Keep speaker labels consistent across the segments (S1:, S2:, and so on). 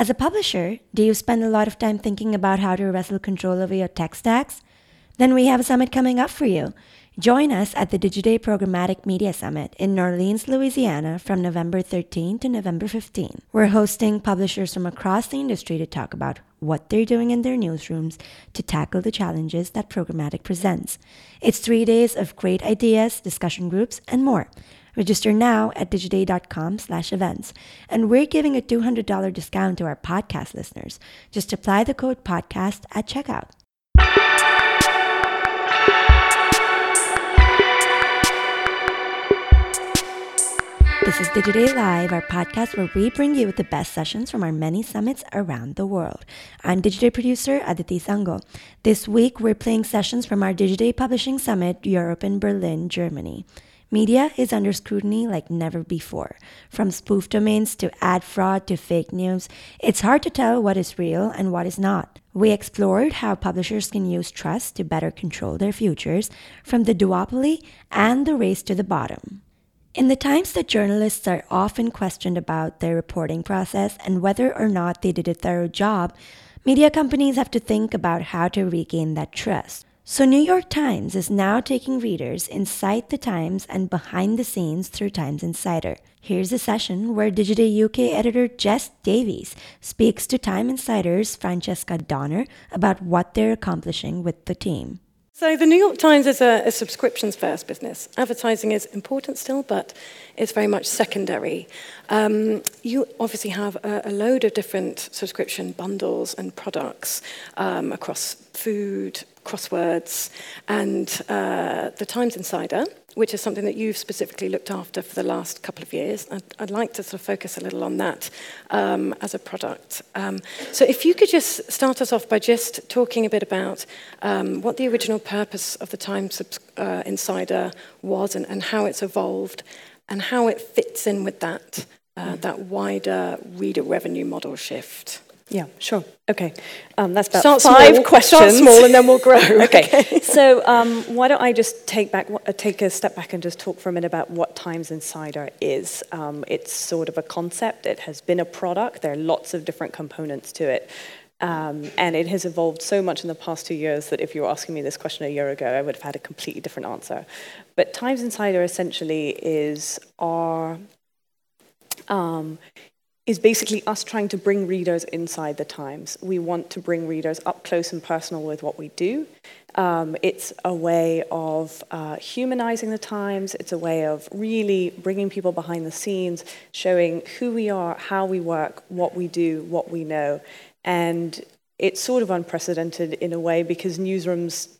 S1: As a publisher, do you spend a lot of time thinking about how to wrestle control over your tech stacks? Then we have a summit coming up for you. Join us at the Digiday Programmatic Media Summit in New Orleans, Louisiana from November 13 to November 15. We're hosting publishers from across the industry to talk about what they're doing in their newsrooms to tackle the challenges that programmatic presents. It's three days of great ideas, discussion groups, and more. Register now at digiday.com slash events. And we're giving a $200 discount to our podcast listeners. Just apply the code podcast at checkout. This is Digiday Live, our podcast where we bring you the best sessions from our many summits around the world. I'm Digiday producer Aditi Sangal. This week, we're playing sessions from our Digiday Publishing Summit, Europe in Berlin, Germany. Media is under scrutiny like never before. From spoof domains to ad fraud to fake news, it's hard to tell what is real and what is not. We explored how publishers can use trust to better control their futures, from the duopoly and the race to the bottom. In the times that journalists are often questioned about their reporting process and whether or not they did a thorough job, media companies have to think about how to regain that trust. So, New York Times is now taking readers inside the Times and behind the scenes through Times Insider. Here's a session where Digiday UK editor Jess Davies speaks to Time Insider's Francesca Donner about what they're accomplishing with the team.
S2: So the New York Times is a, a subscriptions first business. Advertising is important still, but it's very much secondary. Um, you obviously have a, a, load of different subscription bundles and products um, across food, crosswords, and uh, the Times Insider which is something that you've specifically looked after for the last couple of years. I'd, I'd like to sort of focus a little on that um, as a product. Um, so if you could just start us off by just talking a bit about um, what the original purpose of the Times uh, Insider was and, and, how it's evolved and how it fits in with that, uh, that wider reader revenue model shift.
S3: Yeah, sure. Okay. Um, that's about
S2: Start
S3: five
S2: small,
S3: questions.
S2: Start small and then we'll grow.
S3: okay. okay. so um, why don't I just take back, uh, take a step back and just talk for a minute about what Times Insider is. Um, it's sort of a concept. It has been a product. There are lots of different components to it. Um, and it has evolved so much in the past two years that if you were asking me this question a year ago, I would have had a completely different answer. But Times Insider essentially is our um, is basically us trying to bring readers inside the Times. We want to bring readers up close and personal with what we do. Um, it's a way of uh, humanizing the Times. It's a way of really bringing people behind the scenes, showing who we are, how we work, what we do, what we know. And it's sort of unprecedented in a way because newsrooms,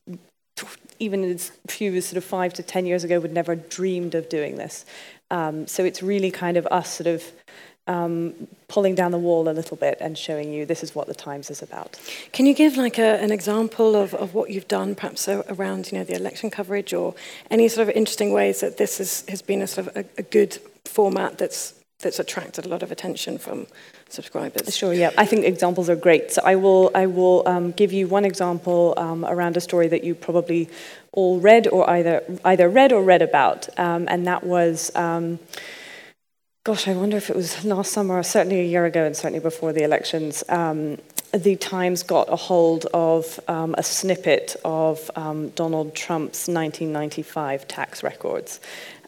S3: even as few as sort of five to ten years ago, would never dreamed of doing this. Um, so it's really kind of us sort of um, pulling down the wall a little bit and showing you this is what the Times is about.
S2: Can you give like a, an example of, of what you've done, perhaps around you know the election coverage, or any sort of interesting ways that this is, has been a sort of a, a good format that's that's attracted a lot of attention from subscribers.
S3: Sure, yeah. I think examples are great. So I will, I will um, give you one example um, around a story that you probably all read or either, either read or read about, um, and that was um, gosh, I wonder if it was last summer, or certainly a year ago, and certainly before the elections, um, the Times got a hold of um, a snippet of um, Donald Trump's 1995 tax records.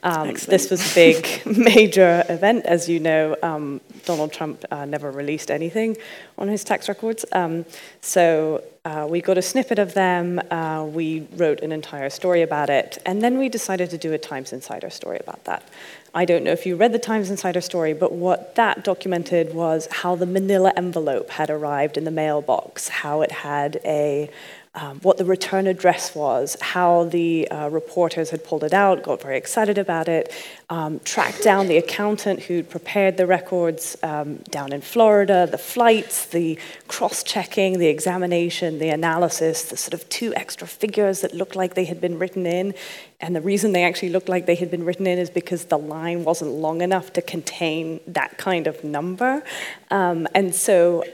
S3: Um, this was a big, major event. As you know, um, Donald Trump uh, never released anything on his tax records. Um, so uh, we got a snippet of them. Uh, we wrote an entire story about it. And then we decided to do a Times Insider story about that. I don't know if you read the Times Insider story, but what that documented was how the manila envelope had arrived in the mailbox, how it had a um, what the return address was, how the uh, reporters had pulled it out, got very excited about it, um, tracked down the accountant who'd prepared the records um, down in Florida, the flights, the cross checking, the examination, the analysis, the sort of two extra figures that looked like they had been written in. And the reason they actually looked like they had been written in is because the line wasn't long enough to contain that kind of number. Um, and so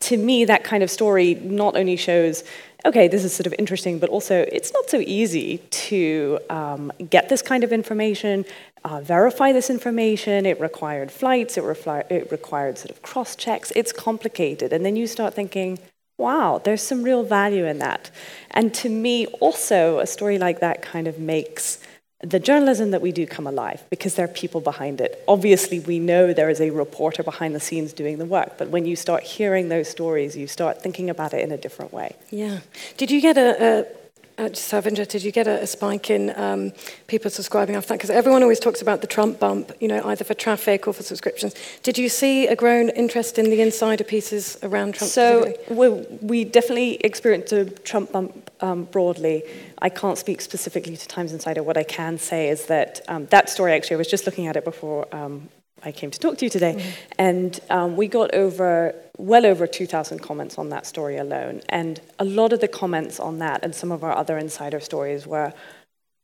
S3: to me, that kind of story not only shows, okay, this is sort of interesting, but also it's not so easy to um, get this kind of information, uh, verify this information. It required flights, it, refli- it required sort of cross checks. It's complicated. And then you start thinking, wow, there's some real value in that. And to me, also, a story like that kind of makes the journalism that we do come alive because there are people behind it. Obviously, we know there is a reporter behind the scenes doing the work, but when you start hearing those stories, you start thinking about it in a different way.
S2: Yeah. Did you get a, a uh, just did you get a, a spike in um, people subscribing after that? Because everyone always talks about the Trump bump, you know, either for traffic or for subscriptions. Did you see a grown interest in the insider pieces around Trump?
S3: So we, we, definitely experienced a Trump bump um, broadly. I can't speak specifically to Times Insider. What I can say is that um, that story, actually, I was just looking at it before um, I came to talk to you today. Mm-hmm. And um, we got over, well over 2,000 comments on that story alone. And a lot of the comments on that and some of our other insider stories were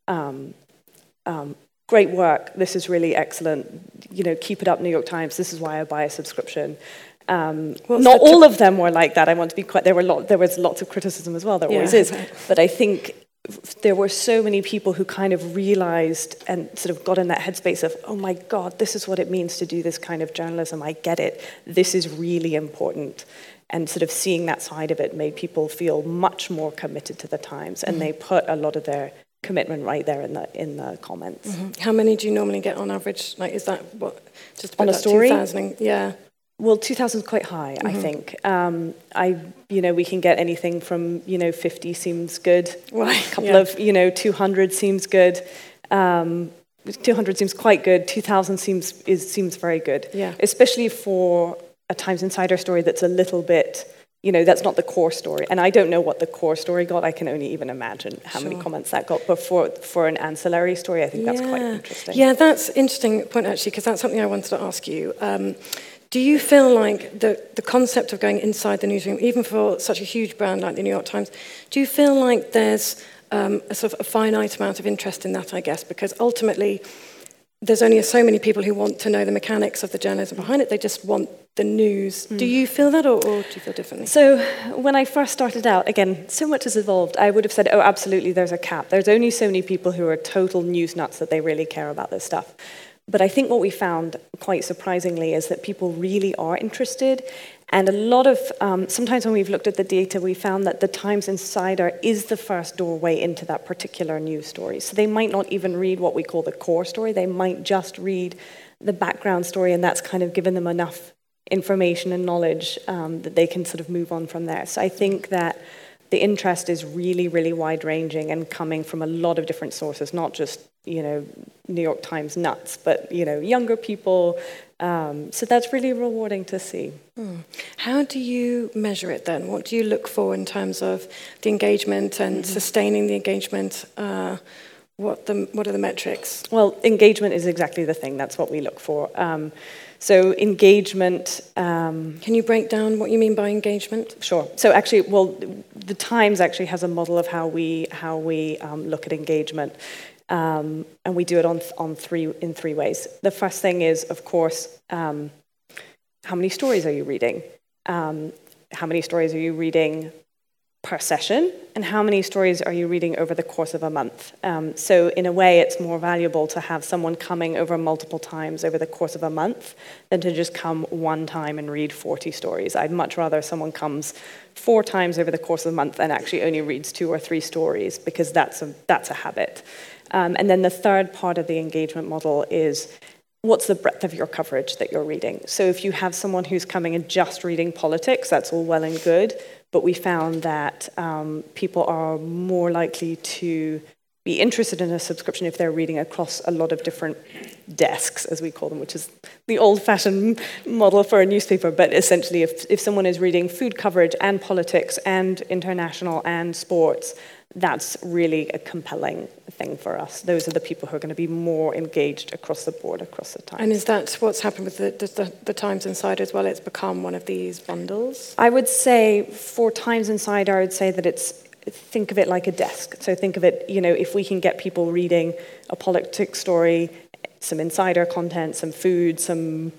S3: um, um, great work, this is really excellent, you know, keep it up, New York Times, this is why I buy a subscription. Um, not all of them were like that. I want to be quite. There were lot, there was lots of criticism as well. There yeah, always is. But I think there were so many people who kind of realized and sort of got in that headspace of, oh my God, this is what it means to do this kind of journalism. I get it. This is really important. And sort of seeing that side of it made people feel much more committed to the Times, and mm-hmm. they put a lot of their commitment right there in the in the comments.
S2: Mm-hmm. How many do you normally get on average? Like, is that what
S3: just on a story?
S2: yeah.
S3: Well, 2000 is quite high, mm-hmm. I think. Um, I, you know, we can get anything from, you know, 50 seems good.
S2: Right.
S3: A couple yeah. of, you know, 200 seems good. Um, 200 seems quite good. 2000 seems is seems very good.
S2: Yeah.
S3: Especially for a Times Insider story that's a little bit, you know, that's not the core story. And I don't know what the core story got. I can only even imagine how sure. many comments that got. But for, for an ancillary story, I think yeah. that's quite interesting.
S2: Yeah, that's interesting point actually, because that's something I wanted to ask you. Um, do you feel like the, the concept of going inside the newsroom, even for such a huge brand like the New York Times, do you feel like there's um, a sort of a finite amount of interest in that, I guess? Because ultimately, there's only so many people who want to know the mechanics of the journalism behind it. They just want the news. Mm. Do you feel that, or, or, do you feel differently?
S3: So, when I first started out, again, so much has evolved. I would have said, oh, absolutely, there's a cap. There's only so many people who are total news nuts that they really care about this stuff. But I think what we found, quite surprisingly, is that people really are interested. And a lot of, um, sometimes when we've looked at the data, we found that the Times Insider is the first doorway into that particular news story. So they might not even read what we call the core story, they might just read the background story, and that's kind of given them enough information and knowledge um, that they can sort of move on from there. So I think that the interest is really, really wide ranging and coming from a lot of different sources, not just you know New York Times nuts, but you know younger people. Um, so that's really rewarding to see.
S2: Hmm. How do you measure it then? What do you look for in terms of the engagement and mm-hmm. sustaining the engagement? Uh, what the what are the metrics?
S3: Well, engagement is exactly the thing. That's what we look for. Um, so engagement. Um,
S2: Can you break down what you mean by engagement?
S3: Sure. So actually, well, the Times actually has a model of how we how we um, look at engagement, um, and we do it on on three in three ways. The first thing is, of course, um, how many stories are you reading? Um, how many stories are you reading per session and how many stories are you reading over the course of a month um, so in a way it's more valuable to have someone coming over multiple times over the course of a month than to just come one time and read 40 stories i'd much rather someone comes four times over the course of a month and actually only reads two or three stories because that's a, that's a habit um, and then the third part of the engagement model is what's the breadth of your coverage that you're reading. So if you have someone who's coming and just reading politics, that's all well and good, but we found that um, people are more likely to be interested in a subscription if they're reading across a lot of different desks, as we call them, which is the old fashioned model for a newspaper. But essentially, if, if someone is reading food coverage and politics and international and sports, that's really a compelling thing for us. Those are the people who are going to be more engaged across the board, across the Times.
S2: And is that what's happened with the, the, the Times Insider as well? It's become one of these bundles?
S3: I would say for Times Insider, I would say that it's think of it like a desk. So think of it, you know, if we can get people reading a politics story, some insider content, some food, some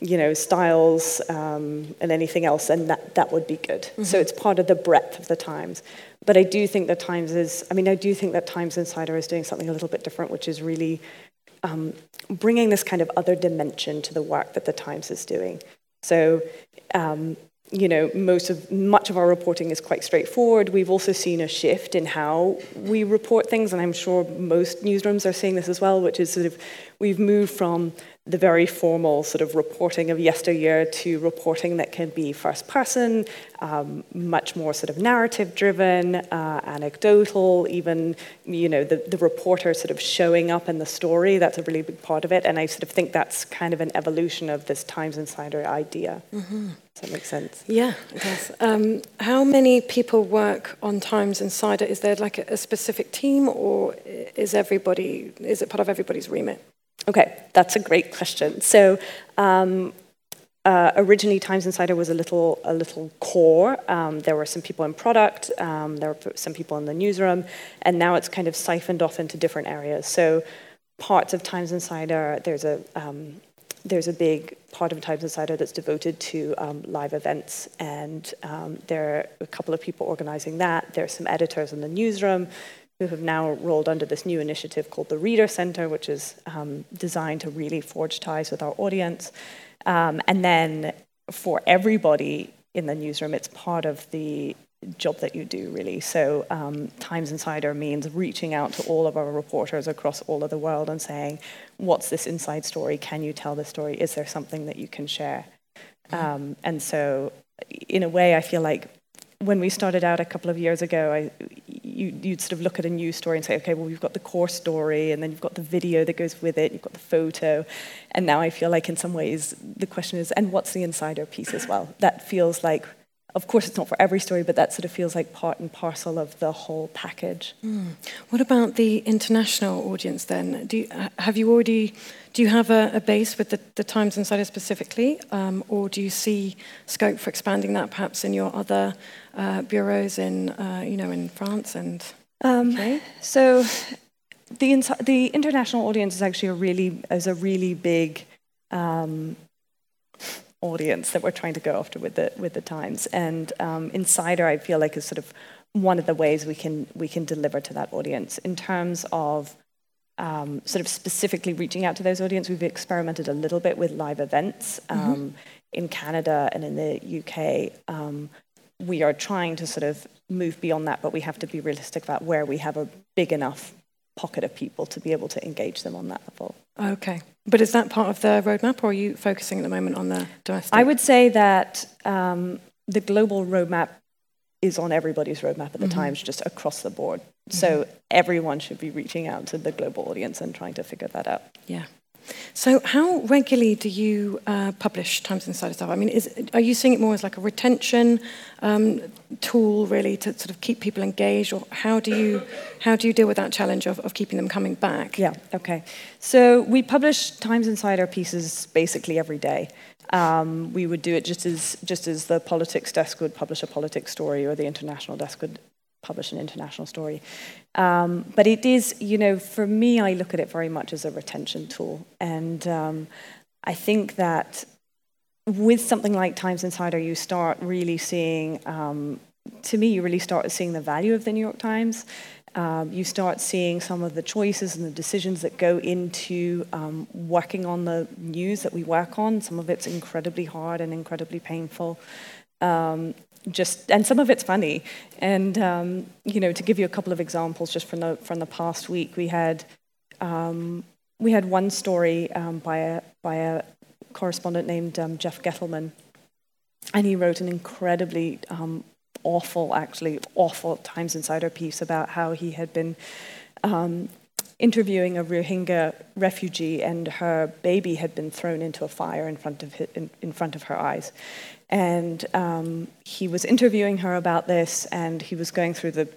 S3: you know, styles um, and anything else, and that, that would be good. Mm-hmm. So it's part of the breadth of the Times. But I do think that Times is, I mean, I do think that Times Insider is doing something a little bit different, which is really um, bringing this kind of other dimension to the work that the Times is doing. So, um, you know, most of much of our reporting is quite straightforward. We've also seen a shift in how we report things, and I'm sure most newsrooms are seeing this as well, which is sort of we've moved from the very formal sort of reporting of yesteryear to reporting that can be first person, um, much more sort of narrative driven, uh, anecdotal, even, you know, the, the reporter sort of showing up in the story. That's a really big part of it. And I sort of think that's kind of an evolution of this Times Insider idea. Mm-hmm. Does that make sense?
S2: Yeah, it does. Um, how many people work on Times Insider? Is there like a, a specific team or is everybody, is it part of everybody's remit?
S3: Okay, that's a great question. So um, uh, originally, Times Insider was a little a little core. Um, there were some people in product, um, there were some people in the newsroom, and now it's kind of siphoned off into different areas. So parts of Times Insider, there's a um, there's a big part of Times Insider that's devoted to um, live events, and um, there are a couple of people organizing that. There are some editors in the newsroom who have now rolled under this new initiative called the Reader Center, which is um, designed to really forge ties with our audience. Um, and then for everybody in the newsroom, it's part of the job that you do, really. So, um, Times Insider means reaching out to all of our reporters across all of the world and saying, What's this inside story? Can you tell the story? Is there something that you can share? Um, and so, in a way, I feel like when we started out a couple of years ago, I, you, would sort of look at a news story and say, okay, well, we've got the core story, and then you've got the video that goes with it, you've got the photo. And now I feel like, in some ways, the question is, and what's the insider piece as well? That feels like, of course, it's not for every story, but that sort of feels like part and parcel of the whole package.
S2: Mm. What about the international audience then? Do you, have you already do you have a, a base with the, the, Times Insider specifically, um, or do you see scope for expanding that perhaps in your other uh, bureaus in, uh, you know, in France and
S3: um, okay? So the, the international audience is actually a really, is a really big um, audience that we're trying to go after with the, with the Times. And um, Insider, I feel like, is sort of one of the ways we can, we can deliver to that audience. In terms of um, sort of specifically reaching out to those audience, we've experimented a little bit with live events mm-hmm. um, mm-hmm. in Canada and in the UK. Um, we are trying to sort of move beyond that, but we have to be realistic about where we have a big enough pocket of people to be able to engage them on that level.
S2: Okay. But is that part of the roadmap, or are you focusing at the moment on the domestic?
S3: I would say that um, the global roadmap is on everybody's roadmap at the mm-hmm. Times, just across the board. Mm-hmm. So everyone should be reaching out to the global audience and trying to figure that out.
S2: Yeah. So how regularly do you uh, publish Times Insider stuff? I mean, is, are you seeing it more as like a retention um, tool, really, to sort of keep people engaged, or how do you how do you deal with that challenge of, of keeping them coming back?
S3: Yeah. Okay. So we publish Times Insider pieces basically every day. Um, we would do it just as just as the politics desk would publish a politics story, or the international desk would publish an international story. Um, but it is, you know, for me, I look at it very much as a retention tool. And um, I think that with something like Times Insider, you start really seeing, um, to me, you really start seeing the value of the New York Times. Um, you start seeing some of the choices and the decisions that go into um, working on the news that we work on. Some of it's incredibly hard and incredibly painful. Um, just and some of it's funny. And um, you know, to give you a couple of examples, just from the from the past week, we had um, we had one story um, by a by a correspondent named um, Jeff Gettleman, and he wrote an incredibly um, awful, actually awful Times Insider piece about how he had been. Interviewing a Rohingya refugee, and her baby had been thrown into a fire in front of, his, in, in front of her eyes. And um, he was interviewing her about this, and he was going through the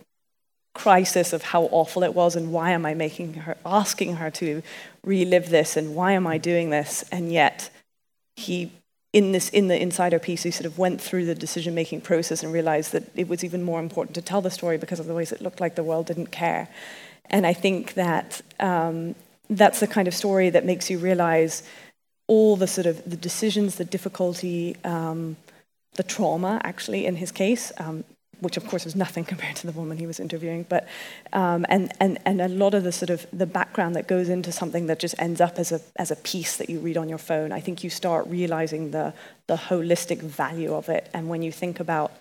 S3: crisis of how awful it was, and why am I making her, asking her to relive this, and why am I doing this? And yet, he, in this, in the insider piece, he sort of went through the decision-making process and realized that it was even more important to tell the story because otherwise it looked like the world didn't care. And I think that um, that's the kind of story that makes you realize all the sort of the decisions, the difficulty, um, the trauma, actually, in his case, um, which of course was nothing compared to the woman he was interviewing, but um, and, and, and a lot of the sort of the background that goes into something that just ends up as a, as a piece that you read on your phone, I think you start realizing the, the holistic value of it. And when you think about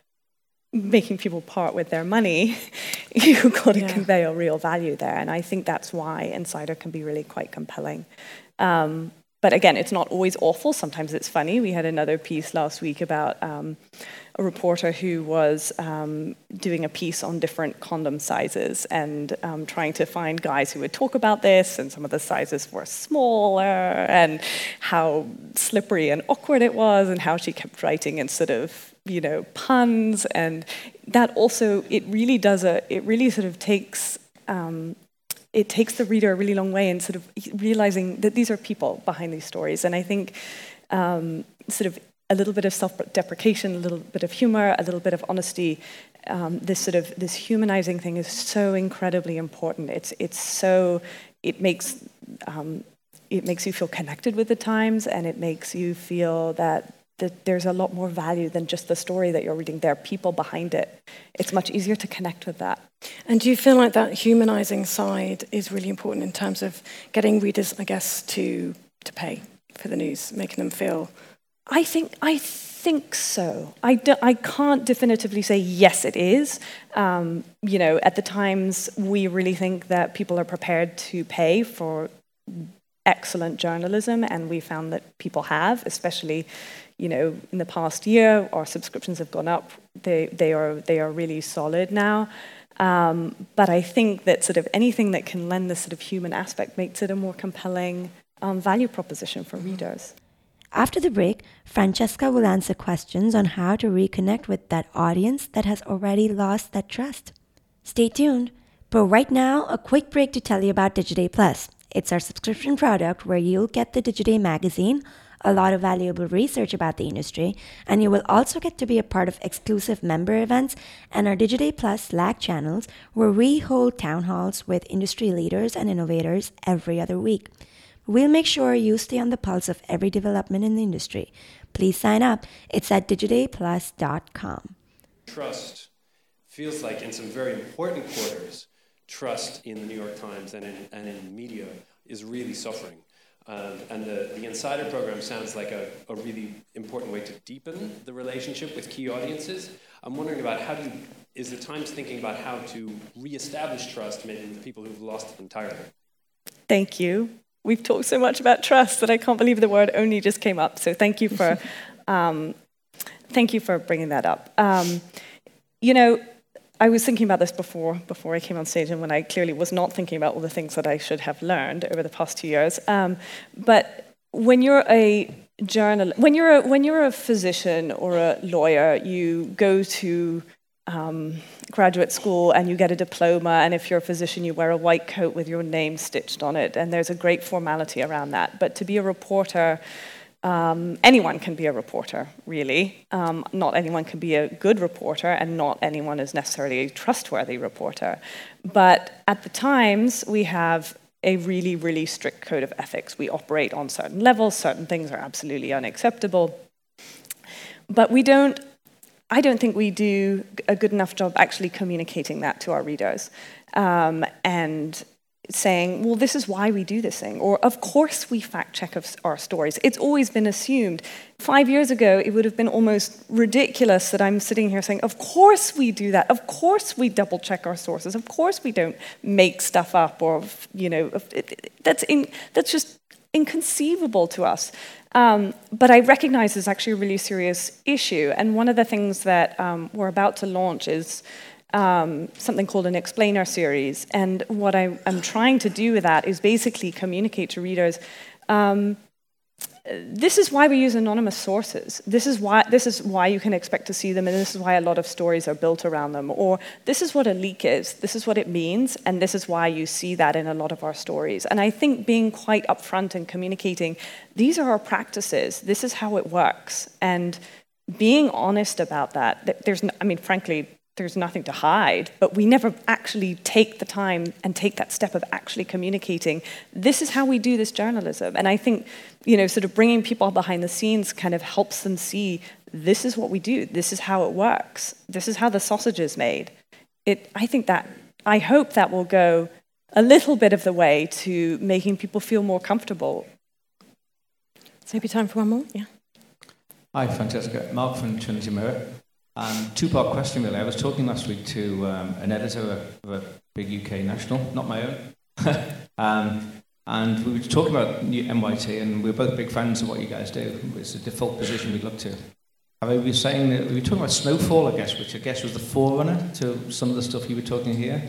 S3: making people part with their money, you've got to yeah. convey a real value there. And I think that's why Insider can be really quite compelling. Um, but again, it's not always awful. Sometimes it's funny. We had another piece last week about um, a reporter who was um, doing a piece on different condom sizes and um, trying to find guys who would talk about this, and some of the sizes were smaller, and how slippery and awkward it was, and how she kept writing in sort of you know puns, and that also it really does a it really sort of takes um, it takes the reader a really long way in sort of realizing that these are people behind these stories. And I think um, sort of a little bit of self-deprecation, a little bit of humor, a little bit of honesty. Um, this sort of this humanizing thing is so incredibly important. It's it's so it makes um, it makes you feel connected with the times, and it makes you feel that that there's a lot more value than just the story that you're reading. There are people behind it. It's much easier to connect with that.
S2: And do you feel like that humanizing side is really important in terms of getting readers, I guess, to to pay for the news, making them feel?
S3: I think I think so. I, do, I can't definitively say yes, it is. Um, you know, at the times we really think that people are prepared to pay for excellent journalism, and we found that people have, especially you know, in the past year, our subscriptions have gone up. They, they, are, they are really solid now. Um, but I think that sort of anything that can lend this sort of human aspect makes it a more compelling um, value proposition for readers.
S1: After the break, Francesca will answer questions on how to reconnect with that audience that has already lost that trust. Stay tuned. But right now, a quick break to tell you about Digiday Plus. It's our subscription product where you'll get the Digiday magazine a lot of valuable research about the industry, and you will also get to be a part of exclusive member events and our Digiday Plus Slack channels where we hold town halls with industry leaders and innovators every other week. We'll make sure you stay on the pulse of every development in the industry. Please sign up. It's at digidayplus.com.
S4: Trust feels like in some very important quarters, trust in the New York Times and in, and in media is really suffering. Um, and the, the Insider program sounds like a, a really important way to deepen the relationship with key audiences. I'm wondering about how do you, is the Times thinking about how to reestablish trust maybe with people who've lost it entirely?
S3: Thank you. We've talked so much about trust that I can't believe the word only just came up. So thank you for, um, thank you for bringing that up. Um, you know, I was thinking about this before, before I came on stage, and when I clearly was not thinking about all the things that I should have learned over the past two years. Um, but when you're a journalist, when you're a, when you're a physician or a lawyer, you go to um, graduate school and you get a diploma, and if you're a physician, you wear a white coat with your name stitched on it, and there's a great formality around that. But to be a reporter, um, anyone can be a reporter, really. Um, not anyone can be a good reporter, and not anyone is necessarily a trustworthy reporter. But at the Times, we have a really, really strict code of ethics. We operate on certain levels, certain things are absolutely unacceptable. But we don't, I don't think we do a good enough job actually communicating that to our readers. Um, and saying, well, this is why we do this thing, or of course we fact check our stories. It's always been assumed. Five years ago, it would have been almost ridiculous that I'm sitting here saying, of course we do that. Of course we double check our sources. Of course we don't make stuff up, or, you know, that's, in, that's just inconceivable to us. Um, but I recognize it's actually a really serious issue. And one of the things that um, we're about to launch is um, something called an explainer series. And what I, am trying to do with that is basically communicate to readers. Um, this is why we use anonymous sources. This is why this is why you can expect to see them, and this is why a lot of stories are built around them. Or this is what a leak is. This is what it means, and this is why you see that in a lot of our stories. And I think being quite upfront and communicating, these are our practices. This is how it works, and being honest about that. There's, I mean, frankly, there's nothing to hide, but we never actually take the time and take that step of actually communicating. This is how we do this journalism. And I think, you know, sort of bringing people behind the scenes kind of helps them see this is what we do, this is how it works, this is how the sausage is made. It, I think that, I hope that will go a little bit of the way to making people feel more comfortable.
S2: So maybe time for one more? Yeah.
S5: Hi, Francesca. Mark from Trinity Mirror. Two-part question, really. I was talking last week to um, an editor of a big UK national, not my own, um, and we were talking about NYT, and we are both big fans of what you guys do. It's a default position we'd look to. I mean, we were saying that we were talking about snowfall, I guess, which I guess was the forerunner to some of the stuff you were talking here.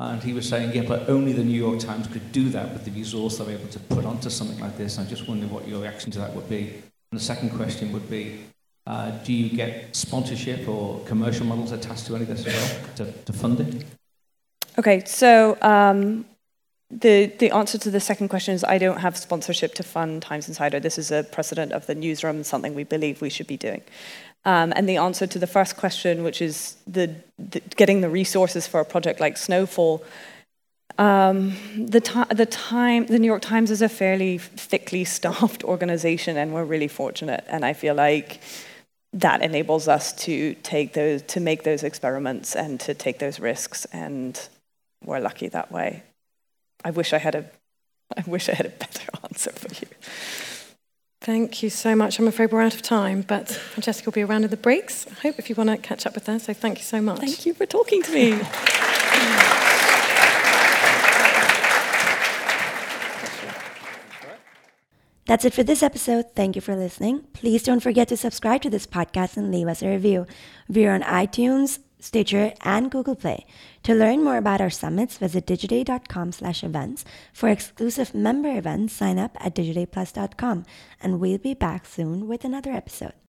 S5: And he was saying, yeah, but only the New York Times could do that with the resource they're able to put onto something like this. And I just wondered what your reaction to that would be. And the second question would be, uh, do you get sponsorship or commercial models attached to any of this as well to, to fund it?
S3: Okay, so um, the, the answer to the second question is I don't have sponsorship to fund Times Insider. This is a precedent of the newsroom, something we believe we should be doing. Um, and the answer to the first question, which is the, the getting the resources for a project like Snowfall, um, the, the time, the New York Times is a fairly thickly staffed organization, and we're really fortunate. And I feel like that enables us to take those to make those experiments and to take those risks and we're lucky that way. I wish i had a i wish i had a better answer for you.
S2: Thank you so much. I'm afraid we're out of time but francesca will be around in the breaks. I hope if you want to catch up with her so thank you so much.
S3: Thank you for talking to me
S1: That's it for this episode. Thank you for listening. Please don't forget to subscribe to this podcast and leave us a review. We're on iTunes, Stitcher, and Google Play. To learn more about our summits, visit digiday.com slash events. For exclusive member events, sign up at digidayplus.com. And we'll be back soon with another episode.